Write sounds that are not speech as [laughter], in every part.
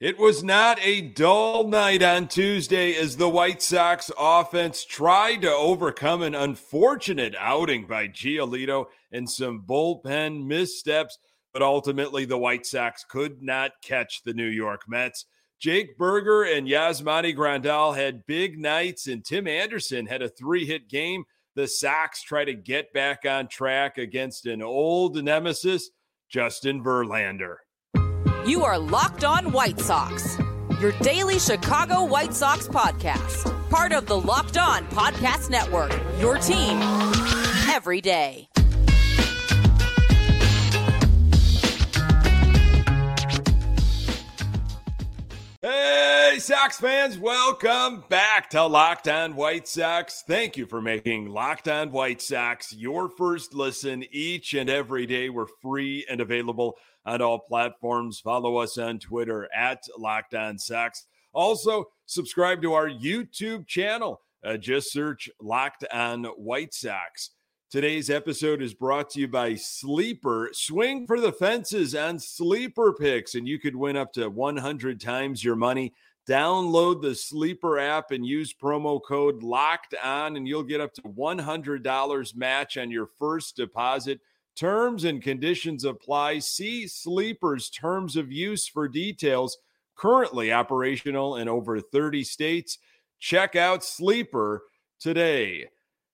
It was not a dull night on Tuesday as the White Sox offense tried to overcome an unfortunate outing by Giolito and some bullpen missteps, but ultimately the White Sox could not catch the New York Mets. Jake Burger and Yasmani Grandal had big nights, and Tim Anderson had a three hit game. The Sox try to get back on track against an old nemesis, Justin Verlander. You are Locked On White Sox, your daily Chicago White Sox podcast, part of the Locked On Podcast Network, your team every day. Hey, Sox fans, welcome back to Locked On White Sox. Thank you for making Locked On White Sox your first listen each and every day. We're free and available on all platforms. Follow us on Twitter at Locked On Sox. Also, subscribe to our YouTube channel. Uh, just search Locked On White Sox. Today's episode is brought to you by Sleeper. Swing for the fences on Sleeper picks, and you could win up to 100 times your money. Download the Sleeper app and use promo code LOCKED ON, and you'll get up to $100 match on your first deposit. Terms and conditions apply. See Sleeper's terms of use for details. Currently operational in over 30 states. Check out Sleeper today.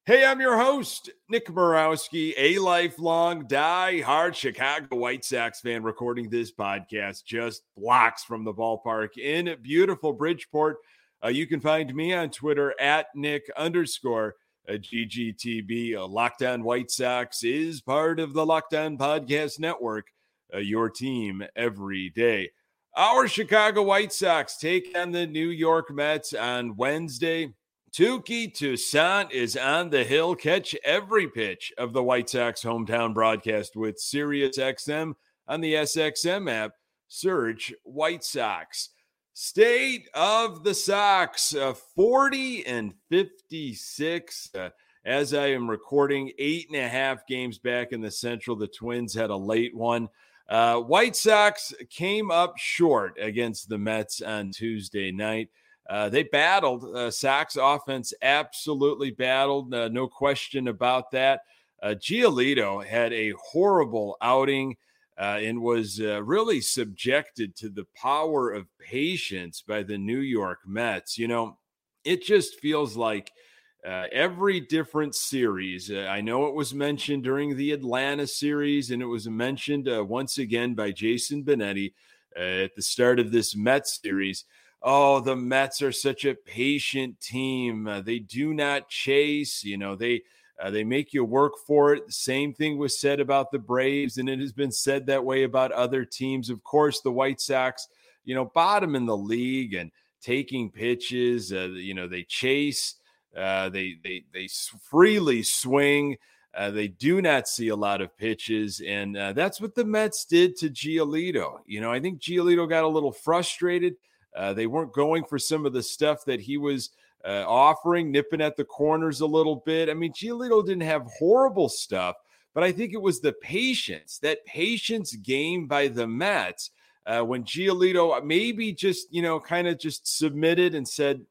Hey, I'm your host, Nick Morawski, a lifelong die-hard Chicago White Sox fan, recording this podcast just blocks from the ballpark in beautiful Bridgeport. Uh, you can find me on Twitter at Nick underscore uh, GGTB. Uh, Locked On White Sox is part of the Locked On Podcast Network, uh, your team every day. Our Chicago White Sox take on the New York Mets on Wednesday. Touki Toussaint is on the hill. Catch every pitch of the White Sox hometown broadcast with SiriusXM on the SXM app. Search White Sox. State of the Sox uh, 40 and 56. Uh, as I am recording, eight and a half games back in the Central. The Twins had a late one. Uh, White Sox came up short against the Mets on Tuesday night. Uh, they battled. Uh, offense absolutely battled. Uh, no question about that. Uh, Giolito had a horrible outing uh, and was uh, really subjected to the power of patience by the New York Mets. You know, it just feels like every different series. I know it was mentioned during the Atlanta series, and it was mentioned once again by Jason Benetti at the start of this Mets series oh, the Mets are such a patient team. Uh, they do not chase. You know, they uh, they make you work for it. Same thing was said about the Braves, and it has been said that way about other teams. Of course, the White Sox, you know, bottom in the league and taking pitches. Uh, you know, they chase. Uh, they they they freely swing. Uh, they do not see a lot of pitches, and uh, that's what the Mets did to Giolito. You know, I think Giolito got a little frustrated. Uh, they weren't going for some of the stuff that he was uh, offering, nipping at the corners a little bit. I mean, Giolito didn't have horrible stuff, but I think it was the patience, that patience game by the Mets. Uh, when Giolito maybe just, you know, kind of just submitted and said,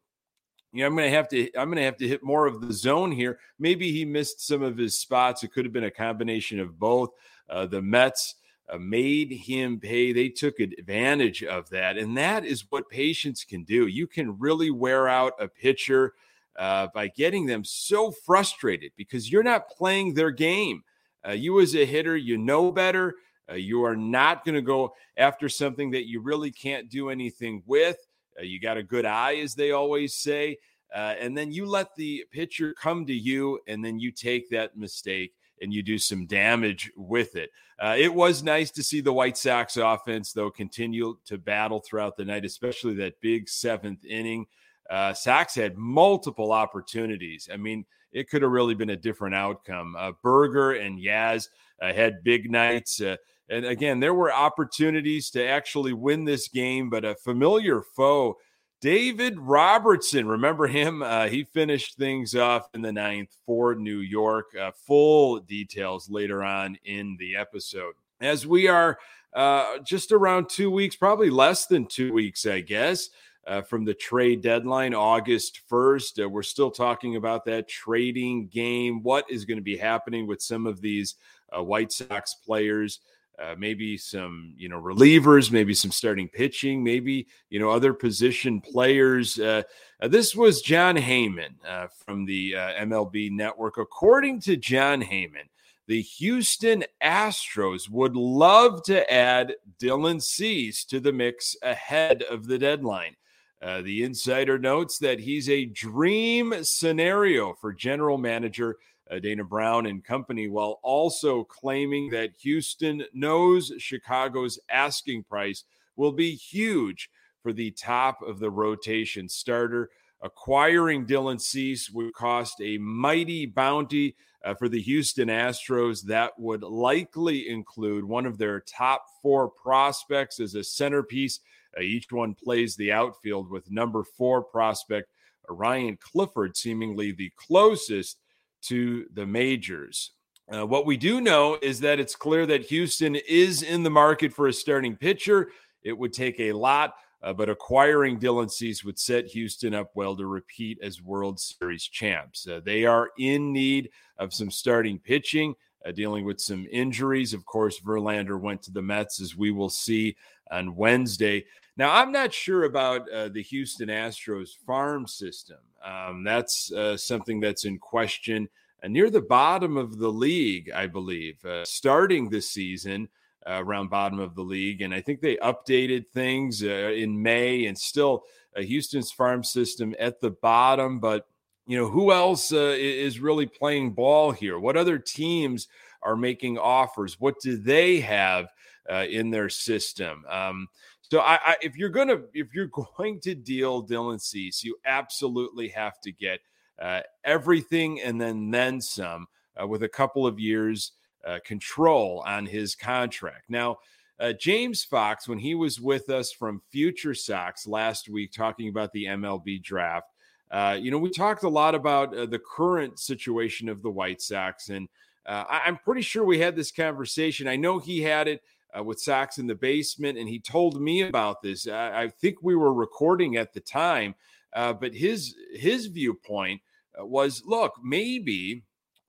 you know, I'm going to have to, I'm going to have to hit more of the zone here. Maybe he missed some of his spots. It could have been a combination of both. Uh, the Mets, uh, made him pay. They took advantage of that. And that is what patience can do. You can really wear out a pitcher uh, by getting them so frustrated because you're not playing their game. Uh, you, as a hitter, you know better. Uh, you are not going to go after something that you really can't do anything with. Uh, you got a good eye, as they always say. Uh, and then you let the pitcher come to you, and then you take that mistake and you do some damage with it. Uh, it was nice to see the White Sox offense, though, continue to battle throughout the night, especially that big seventh inning. Uh, Sox had multiple opportunities. I mean, it could have really been a different outcome. Uh, Burger and Yaz uh, had big nights. Uh, and again, there were opportunities to actually win this game, but a familiar foe David Robertson, remember him? Uh, he finished things off in the ninth for New York. Uh, full details later on in the episode. As we are uh, just around two weeks, probably less than two weeks, I guess. Uh, from the trade deadline, August 1st. Uh, we're still talking about that trading game. What is going to be happening with some of these uh, White Sox players? Uh, maybe some you know relievers, maybe some starting pitching, maybe you know other position players. Uh, uh, this was Jon Heyman uh, from the uh, MLB Network. According to Jon Heyman, the Houston Astros would love to add Dylan Cease to the mix ahead of the deadline. Uh, the insider notes that he's a dream scenario for general manager uh, Dana Brown and company, while also claiming that Houston knows Chicago's asking price will be huge for the top of the rotation starter. Acquiring Dylan Cease would cost a mighty bounty uh, for the Houston Astros. That would likely include one of their top four prospects as a centerpiece. Uh, each one plays the outfield with number four prospect Ryan Clifford, seemingly the closest to the majors. Uh, what we do know is that it's clear that Houston is in the market for a starting pitcher. It would take a lot, uh, but acquiring Dylan Cease would set Houston up well to repeat as World Series champs. Uh, they are in need of some starting pitching, uh, dealing with some injuries. Of course, Verlander went to the Mets, as we will see on Wednesday. Now, I'm not sure about uh, the Houston Astros farm system. Um, that's uh, something that's in question uh, near the bottom of the league, I believe, uh, starting this season uh, around bottom of the league. And I think they updated things in May and still Houston's farm system at the bottom. But, you know, who else is really playing ball here? What other teams are making offers? What do they have in their system? Um, so I, I, if you're gonna if you're [laughs] going to deal Dylan Cease, you absolutely have to get uh, everything and then then some uh, with a couple of years uh, control on his contract. Now, uh, James Fox, when he was with us from Future Sox last week, talking about the MLB draft, uh, you know, we talked a lot about uh, the current situation of the White Sox, and I, I'm pretty sure we had this conversation. I know he had it uh, with Sox in the basement, and he told me about this. I, I think we were recording at the time, uh, but his his viewpoint uh, was: look, maybe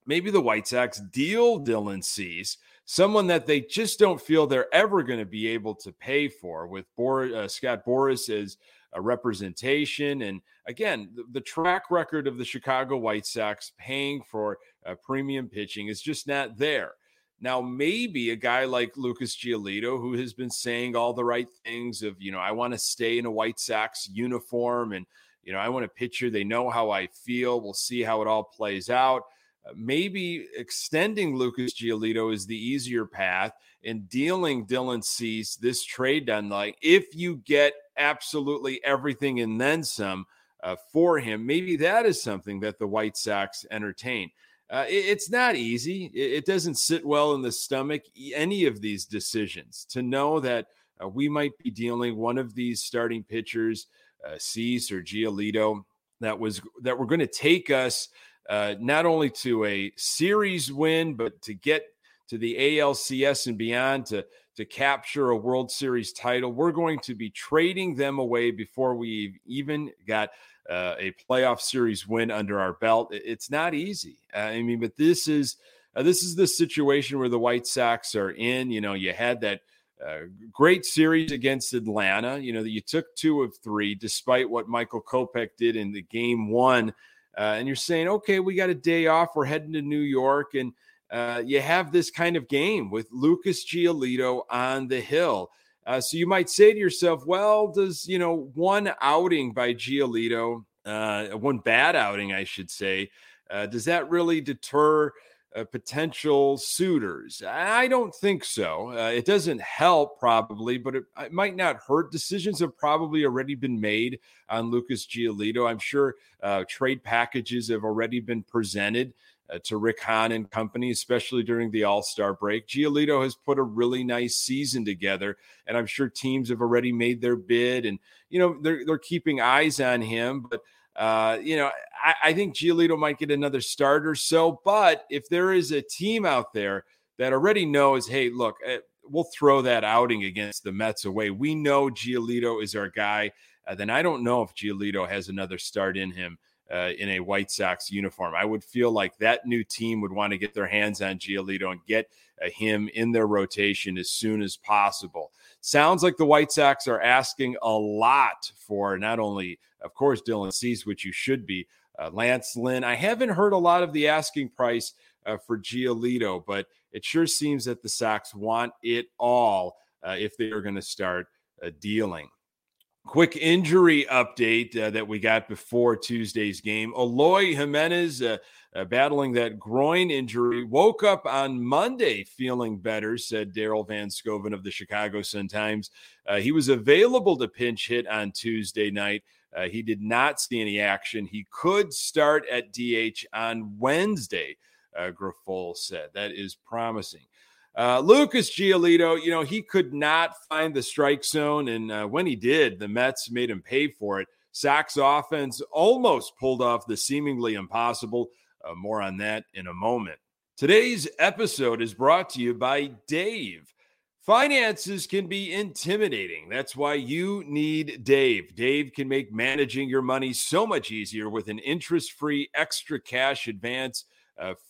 maybe the White Sox deal Dylan Cease, someone that they just don't feel they're ever going to be able to pay for, with Bor- uh, Scott Boras as a representation. And again, the, the, track record of the Chicago White Sox paying for uh, premium pitching is just not there. Now, maybe a guy like Lucas Giolito, who has been saying all the right things of, you know, I want to stay in a White Sox uniform and, you know, I want a pitcher. They know how I feel. We'll see how it all plays out. Maybe extending Lucas Giolito is the easier path and dealing Dylan Cease this trade deadline. If you get absolutely everything and then some uh, for him, maybe that is something that the White Sox entertain. Uh, it, it's not easy. It, it, doesn't sit well in the stomach, any of these decisions, to know that uh, we might be dealing one of these starting pitchers, uh, Cease or Giolito, that was that were going to take us uh, not only to a series win, but to get to the ALCS and beyond to to capture a World Series title. We're going to be trading them away before we even got uh, a playoff series win under our belt. It's not easy. Uh, I mean, but this is uh, this is the situation where the White Sox are in. You know, you had that uh, great series against Atlanta. You know that you took two of three, despite what Michael Kopech did in the game one. Uh, and you're saying, okay, we got a day off. We're heading to New York, and uh, you have this kind of game with Lucas Giolito on the hill. Uh, so you might say to yourself, well, does, you know, one outing by Giolito, uh, one bad outing, I should say, uh, does that really deter uh, potential suitors? I don't think so. Uh, it doesn't help, probably, but it, it, might not hurt. Decisions have probably already been made on Lucas Giolito. I'm sure uh, trade packages have already been presented uh, to Rick Hahn and company, especially during the All Star break. Giolito has put a really nice season together, and I'm sure teams have already made their bid, and you know they're they're keeping eyes on him. But uh, you know, I, I think Giolito might get another start or so. But if there is a team out there that already knows, hey, look, uh, we'll throw that outing against the Mets away. We know Giolito is our guy. Uh, then I don't know if Giolito has another start in him uh, in a White Sox uniform. I would feel like that new team would want to get their hands on Giolito and get uh, him in their rotation as soon as possible. Sounds like the White Sox are asking a lot for not only, of course, Dylan Cease, which you should be, uh, Lance Lynn. I haven't heard a lot of the asking price uh, for Giolito, but it sure seems that the Sox want it all uh, if they are going to start uh, dealing. Quick injury update uh, that we got before Tuesday's game. Eloy Jimenez, uh, uh, battling that groin injury, woke up on Monday feeling better, said Daryl Van Schouwen of the Chicago Sun Times. Uh, he was available to pinch hit on Tuesday night. Uh, he did not see any action. He could start at DH on Wednesday, uh, Grifol said. That is promising. Uh, Lucas Giolito, you know, he could not find the strike zone. And uh, when he did, the Mets made him pay for it. Sox offense almost pulled off the seemingly impossible. Uh, more on that in a moment. Today's episode is brought to you by Dave. Finances can be intimidating. That's why you need Dave. Dave can make managing your money so much easier with an interest free extra cash advance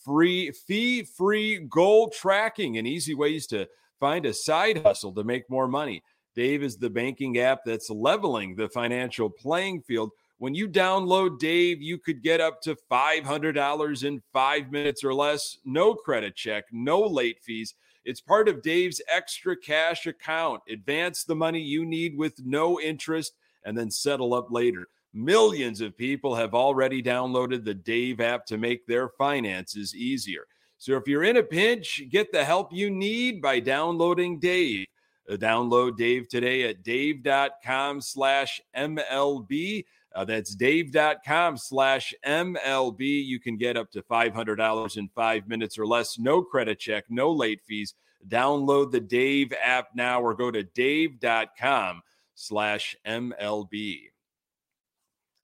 free fee free goal tracking and easy ways to find a side hustle to make more money. Dave is the banking app that's leveling the financial playing field. When you download Dave, you could get up to $500 in five minutes or less. No credit check, no late fees. It's part of Dave's extra cash account. Advance the money you need with no interest and then settle up later. Millions of people have already downloaded the Dave app to make their finances easier. So if you're in a pinch, get the help you need by downloading Dave. Uh, download Dave today at dave.com slash MLB. Uh, that's dave.com slash MLB. You can get up to $500 in five minutes or less. No credit check, no late fees. Download the Dave app now or go to dave.com slash MLB.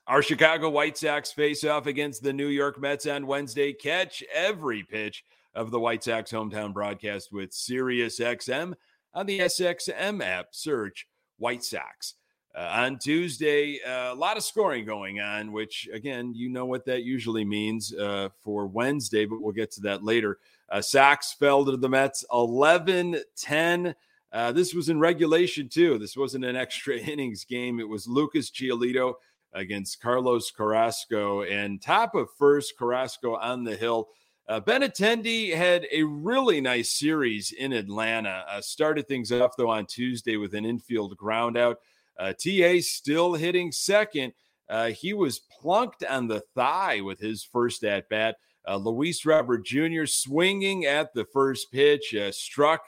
Our Chicago White Sox face off against the New York Mets on Wednesday. Catch every pitch of the White Sox hometown broadcast with Sirius XM on the SXM app. Search White Sox. Uh, on Tuesday, uh, a lot of scoring going on, which again, you know what that usually means uh, for Wednesday, but we'll get to that later. Uh, Sox fell to the Mets 11 10. Uh, this was in regulation, too. This wasn't an extra [laughs] innings game. It was Lucas Giolito against Carlos Carrasco. And top of first, Carrasco on the hill. Uh, Benintendi had a really nice series in Atlanta. Uh, started things off, though, on Tuesday with an infield groundout. Uh, TA still hitting second. Uh, he was plunked on the thigh with his first at bat. Uh, Luis Robert Jr. swinging at the first pitch, uh, struck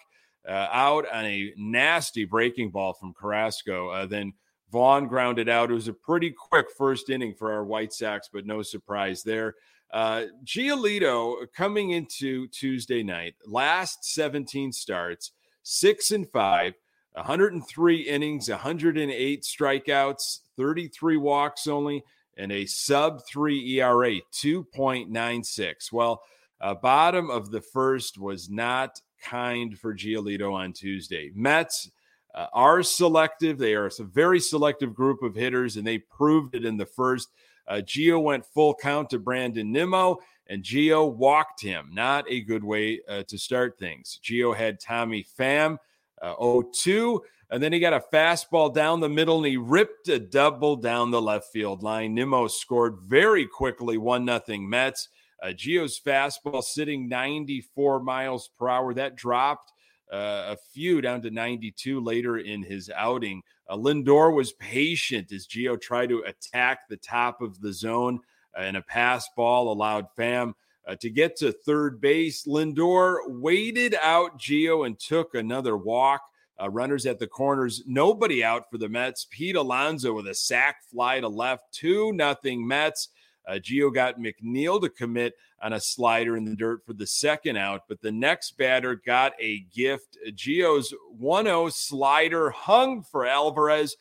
uh, out on a nasty breaking ball from Carrasco. Uh, then Vaughn grounded out. It was a pretty quick first inning for our White Sox, but no surprise there. Uh, Giolito coming into Tuesday night, last 17 starts, six and five, 103 innings, 108 strikeouts, 33 walks only, and a sub three ERA, 2.96. Well, uh, bottom of the first was not kind for Giolito on Tuesday. Mets uh, are selective. They are a very selective group of hitters, and they proved it in the first. Uh, Gio went full count to Brandon Nimmo, and Gio walked him. Not a good way uh, to start things. Gio had Tommy Pham, uh, 0-2, and then he got a fastball down the middle, and he ripped a double down the left field line. Nimmo scored very quickly, one nothing Mets. Uh, Gio's fastball sitting 94 miles per hour. That dropped a few down to 92 later in his outing. Uh, Lindor was patient as Gio tried to attack the top of the zone, uh, and a pass ball allowed Pham uh, to get to third base. Lindor waited out Gio and took another walk. Uh, runners at the corners, nobody out for the Mets. Pete Alonso with a sac fly to left, 2 nothing Mets. Uh, got McNeil to commit on a slider in the dirt for the second out, but the next batter got a gift. Gio's 1 0 slider hung for Alvarez,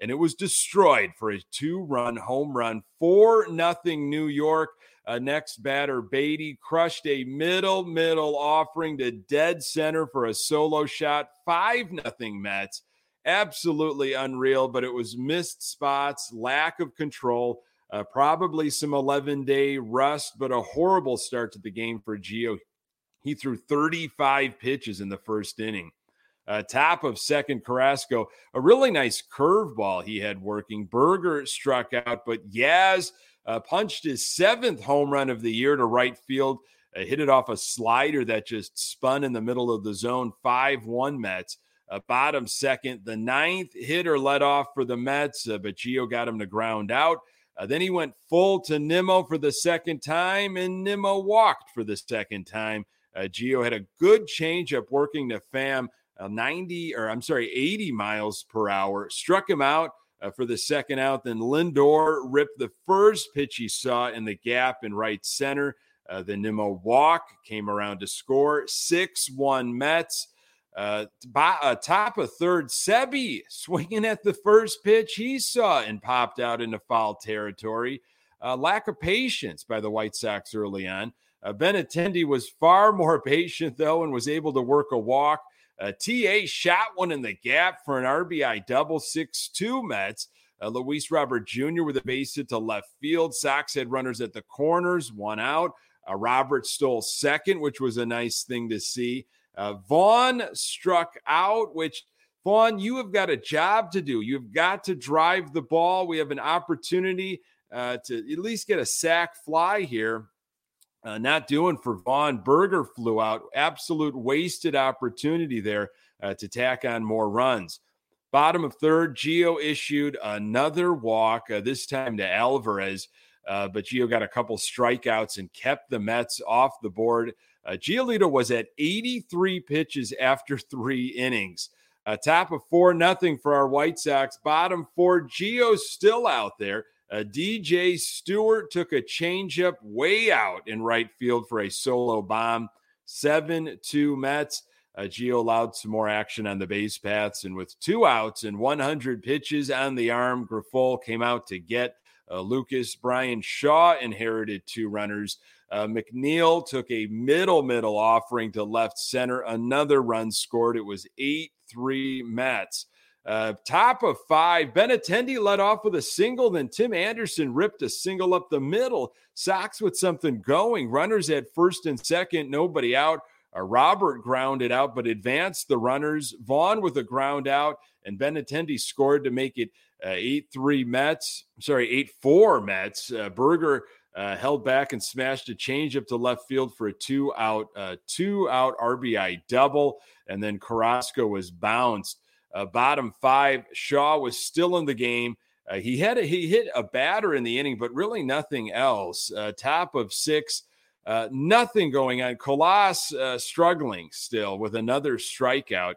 and it was destroyed for a two run home run, 4 nothing New York. Uh, next batter, Baty crushed a middle middle offering to dead center for a solo shot. Five nothing Mets. Absolutely unreal, but it was missed spots, lack of control, uh, probably some 11 day rust, but a horrible start to the game for Gio. He threw 35 pitches in the first inning. Uh, top of second, Carrasco, a really nice curveball he had working. Burger struck out, but Yaz uh, punched his seventh home run of the year to right field, uh, hit it off a slider that just spun in the middle of the zone. 5 1 Mets. Uh, bottom second, the ninth hitter led off for the Mets, uh, but Gio got him to ground out. Uh, then he went full to Nimmo for the second time, and Nimmo walked for the second time. Uh, Gio had a good changeup working to Pham, uh, 90 or I'm sorry, 80 miles per hour, struck him out uh, for the second out. Then Lindor ripped the first pitch he saw in the gap in right center. Uh, the Nimmo walk came around to score 6 1 Mets. Uh, by, uh, top of third, Seby swinging at the first pitch he saw and popped out into foul territory. Uh, lack of patience by the White Sox early on. Uh, Benintendi was far more [laughs] patient, though, and was able to work a walk. Uh, TA shot one in the gap for an RBI double 6 2 Mets. Uh, Luis Robert Jr. with a base hit to left field. Sox had runners at the corners, one out. Uh, Robert stole second, which was a nice thing to see. Uh, Vaughn struck out, which Vaughn, you have got a job to do. You've got to drive the ball. We have an opportunity uh, to at least get a sac fly here. Uh, not doing for Vaughn. Burger flew out. Absolute wasted opportunity there uh, to tack on more runs. Bottom of third, Gio issued another walk, uh, this time to Alvarez. Uh, but Gio got a couple strikeouts and kept the Mets off the board. Uh, Giolito was at 83 pitches after three innings. A top of four nothing for our White Sox. Bottom four, Gio's still out there. Uh, DJ Stewart took a changeup way out in right field for a solo bomb. 7 2 Mets. Uh, Gio allowed some more action on the base paths, and with two outs and 100 pitches on the arm, Grifol came out to get uh, Lucas. Bryan Shaw inherited two runners. Uh, McNeil took a middle middle offering to left center. Another run scored. It was 8 3 Mets. Uh, top of five, Benintendi led off with a single. Then Tim Anderson ripped a single up the middle. Sox with something going. Runners at first and second, nobody out. Uh, Robert grounded out, but advanced the runners. Vaughn with a ground out, and Benintendi scored to make it uh, 8 3 Mets. Sorry, 8 4 Mets. Uh, Burger uh, held back and smashed a changeup to left field for a two out, uh, two out RBI double, and then Carrasco was bounced. Uh, bottom five, Shaw was still in the game. Uh, he had a, he hit a batter in the inning, but really nothing else. Uh, top of six, uh, nothing going on. Colas struggling still with another strikeout.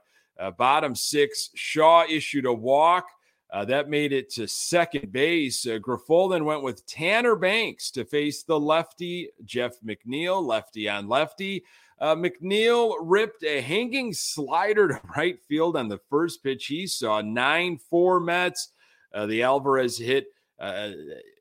Bottom six, Shaw issued a walk. That made it to second base. Uh, then went with Tanner Banks to face the lefty Jeff McNeil, lefty on lefty. Uh, McNeil ripped a hanging slider to [laughs] right field on the first pitch he saw. 9 4 Mets. Uh, the Alvarez hit. Uh,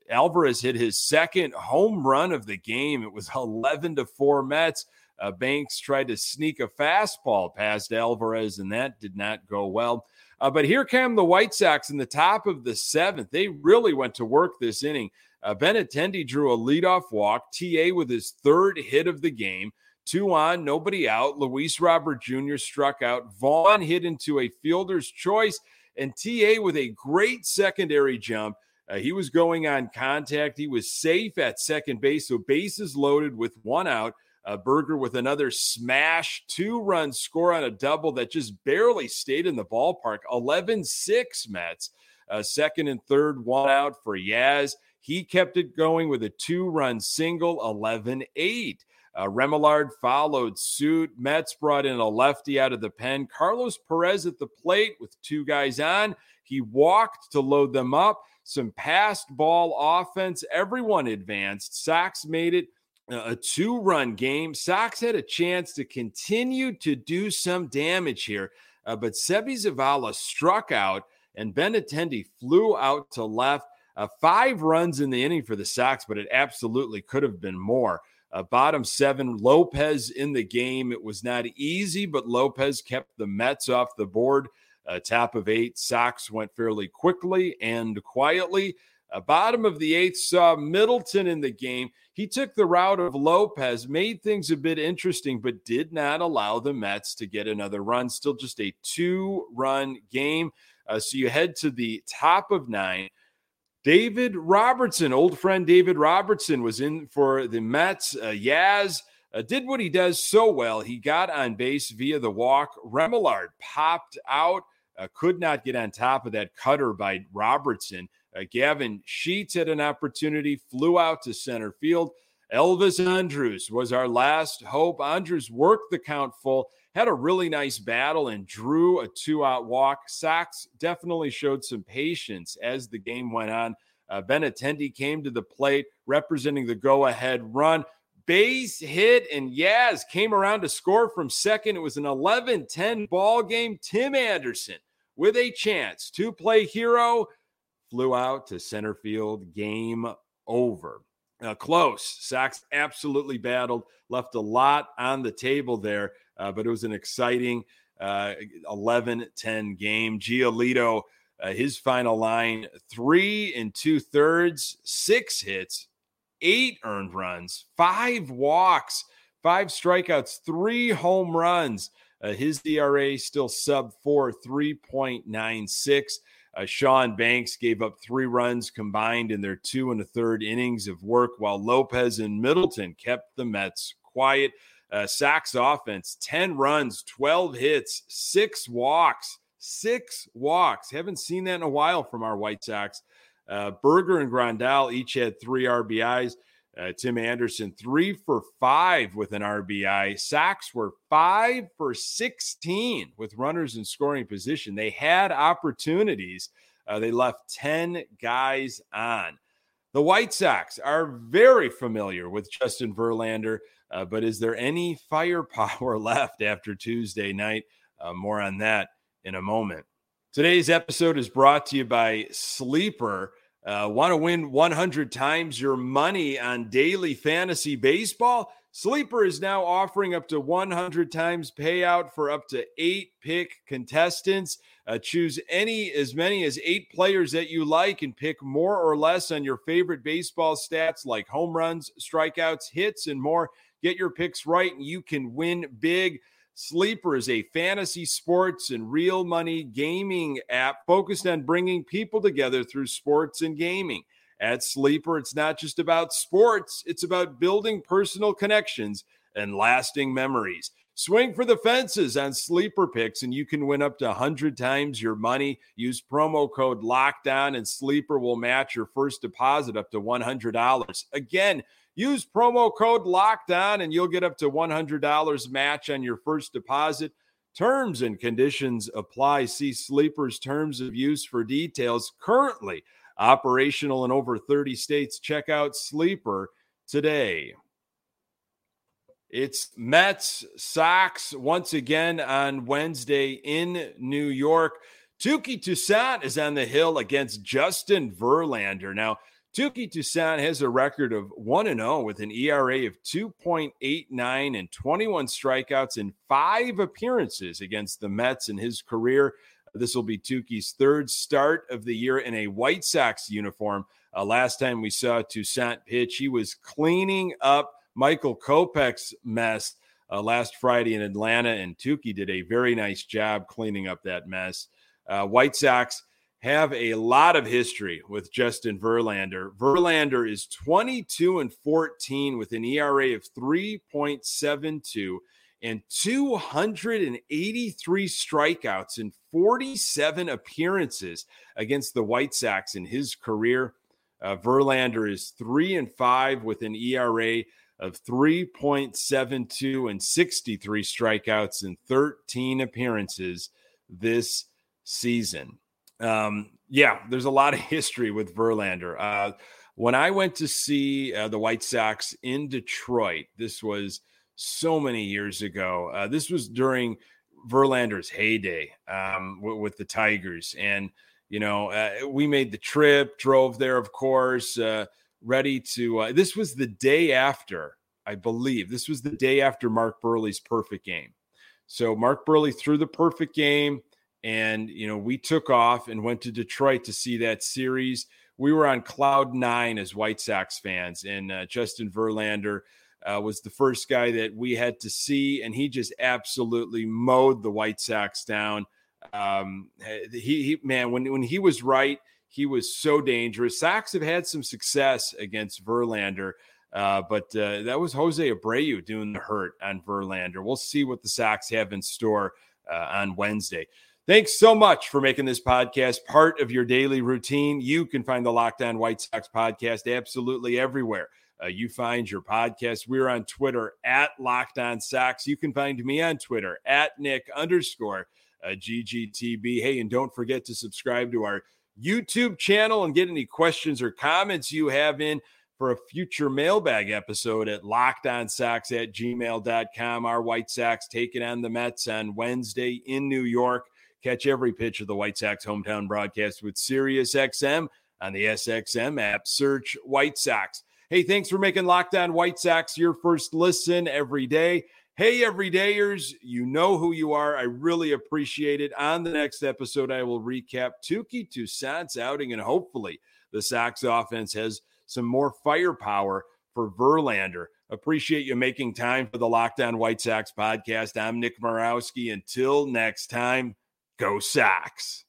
Alvarez hit his second home run of the game. It was [laughs] 11 to 4 Mets. Uh, Banks tried to sneak a fastball past Alvarez, and that did not go well. Uh, but here came the White Sox in the top of the seventh. They really went to work this inning. Uh, Benintendi drew a leadoff walk. TA with his third hit of the game. Two on, nobody out. Luis Robert Jr. struck out. Vaughn hit into a fielder's choice, and TA with a great secondary jump. Uh, he was going on contact. He was safe at second base, so bases loaded with one out. Uh, Burger with another smash, two run score on a double that just barely stayed in the ballpark. 11 6 Mets. Uh, second and third, one out for Yaz. He kept it going with a two run single, 11 8. Uh, Remillard followed suit. Mets brought in a lefty out of the pen. Carlos Perez at the plate with two guys on. He walked to load them up. Some passed ball offense. Everyone advanced. Sox made it a two run game. Sox had a chance to continue to do some damage here, uh, but Seby Zavala struck out and Benintendi flew out to left. Uh, five runs in the inning for the Sox, but it absolutely could have been more. Uh, bottom seven, Lopez in the game. It was not easy, but Lopez kept the Mets off the board. Uh, top of eight, Sox went fairly quickly and quietly. Bottom of the eighth saw Middleton in the game. He took the route of Lopez, made things a bit interesting, but did not allow the Mets to get another run. Still just a two run game. Uh, so you head to the top of nine. David Robertson, old friend David Robertson, was in for the Mets. Uh, Yaz uh, did what he does so well. He got on base via the walk. Remillard popped out, uh, could not get on top of that cutter by Robertson. Uh, Gavin Sheets had an opportunity, flew out to center field. Elvis Andrus was our last hope. Andrews worked the count full, had a really nice battle, and drew a two out walk. Sox definitely showed some patience as the game went on. Uh, Benintendi came to the plate representing the go ahead run base hit, and Yaz came around to score from second. It was an 11 10 ball game. Tim Anderson with a chance to play hero flew out to center field. Game over. Uh, close. Sox absolutely battled, left a lot on the table there, uh, but it was an exciting uh, 11 10 game. Giolito, uh, his final line three and two thirds, six hits, eight earned runs, five walks, five strikeouts, three home runs. Uh, his ERA still sub four, 3.96. Uh, Sean Banks gave up three runs combined in their two and a third innings of work, while Lopez and Middleton kept the Mets quiet. Uh, Sox offense 10 runs, 12 hits, six walks, six walks. Haven't seen that in a while from our White Sox. Uh, Burger and Grandal each had three RBIs. Uh, Tim Anderson, three for five with an RBI. Sox were five for 16 with runners in scoring position. They had opportunities. Uh, they left 10 guys on. The White Sox are very familiar with Justin Verlander, uh, but is there any firepower [laughs] left after Tuesday night? Uh, more on that in a moment. Today's episode is brought to you by Sleeper. Uh, Want to win 100 times your money on daily fantasy baseball? Sleeper is now offering up to 100 times payout for up to eight pick contestants. Uh, choose any as many as eight players that you like and pick more or less on your favorite baseball stats like home runs, strikeouts, hits, and more. Get your picks right and you can win big. Sleeper is a fantasy sports and real money gaming app focused on bringing people together through sports and gaming. At Sleeper, it's not just about sports, it's about building personal connections and lasting memories. Swing for the fences on Sleeper Picks, and you can win up to 100 times your money. Use promo code LOCKDOWN, and Sleeper will match your first deposit up to $100. Again, Use promo code LOCKDOWN and you'll get up to $100 match on your first deposit. Terms and conditions apply. See Sleeper's terms of use for details. Currently operational in over 30 states. Check out Sleeper today. It's Mets Sox once again on Wednesday in New York. Touki Toussaint is on the hill against Justin Verlander. Now, Touki Toussaint has a record of 1 0 with an ERA of 2.89 and 21 strikeouts in five appearances against the Mets in his career. This will be Touki's third start of the year in a White Sox uniform. Uh, last time we saw Toussaint pitch, he was cleaning up Michael Kopech's mess uh, last Friday in Atlanta, and Touki did a very nice job cleaning up that mess. Uh, White Sox have a lot of history with Justin Verlander. Verlander is 22 and 14 with an ERA of 3.72 and 283 strikeouts in 47 appearances against the White Sox in his career. Uh, Verlander is 3 and 5 with an ERA of 3.72 and 63 strikeouts in 13 appearances this season. Um, yeah, there's a lot of [laughs] history with Verlander. Uh, when I went to see uh, the White Sox in Detroit, this was so many years ago. Uh, this was during Verlander's heyday um, w- with the Tigers, and you know, uh, we made the trip, drove there, of course, uh, ready to. Uh, this was the day after, I believe, this was the day after Mark Buehrle's perfect game. So Mark Buehrle threw the perfect game, and you know we took off and went to Detroit to see that series. We were on cloud nine as White Sox fans, and uh, Justin Verlander uh, was the first guy that we had to see, and he just absolutely mowed the White Sox down. Um, he, he, man, when when he was right, he was so dangerous. Sox have had some success against Verlander, uh, but uh, that was Jose Abreu doing the hurt on Verlander. We'll see what the Sox have in store uh, on Wednesday. Thanks so much for making this podcast part of your daily routine. You can find the Locked On White Sox podcast absolutely everywhere. Uh, you find your podcast. We're on Twitter at Locked On Sox. You can find me on Twitter at Nick underscore uh, GGTB. Hey, and don't forget to subscribe to our YouTube channel and get any questions or comments you have in for a future mailbag episode at lockedonsox at gmail.com. Our White Sox taking on the Mets on Wednesday in New York. Catch every pitch of the White Sox hometown broadcast with SiriusXM on the SXM app. Search White Sox. Hey, thanks for making Locked On White Sox your first listen every day. Hey, everydayers, you know who you are. I really appreciate it. On the next episode, I will recap Touki Toussaint's outing, and hopefully the Sox offense has some more firepower for Verlander. Appreciate you making time for the Locked On White Sox podcast. I'm Nick Morawski. Until next time, go Sox.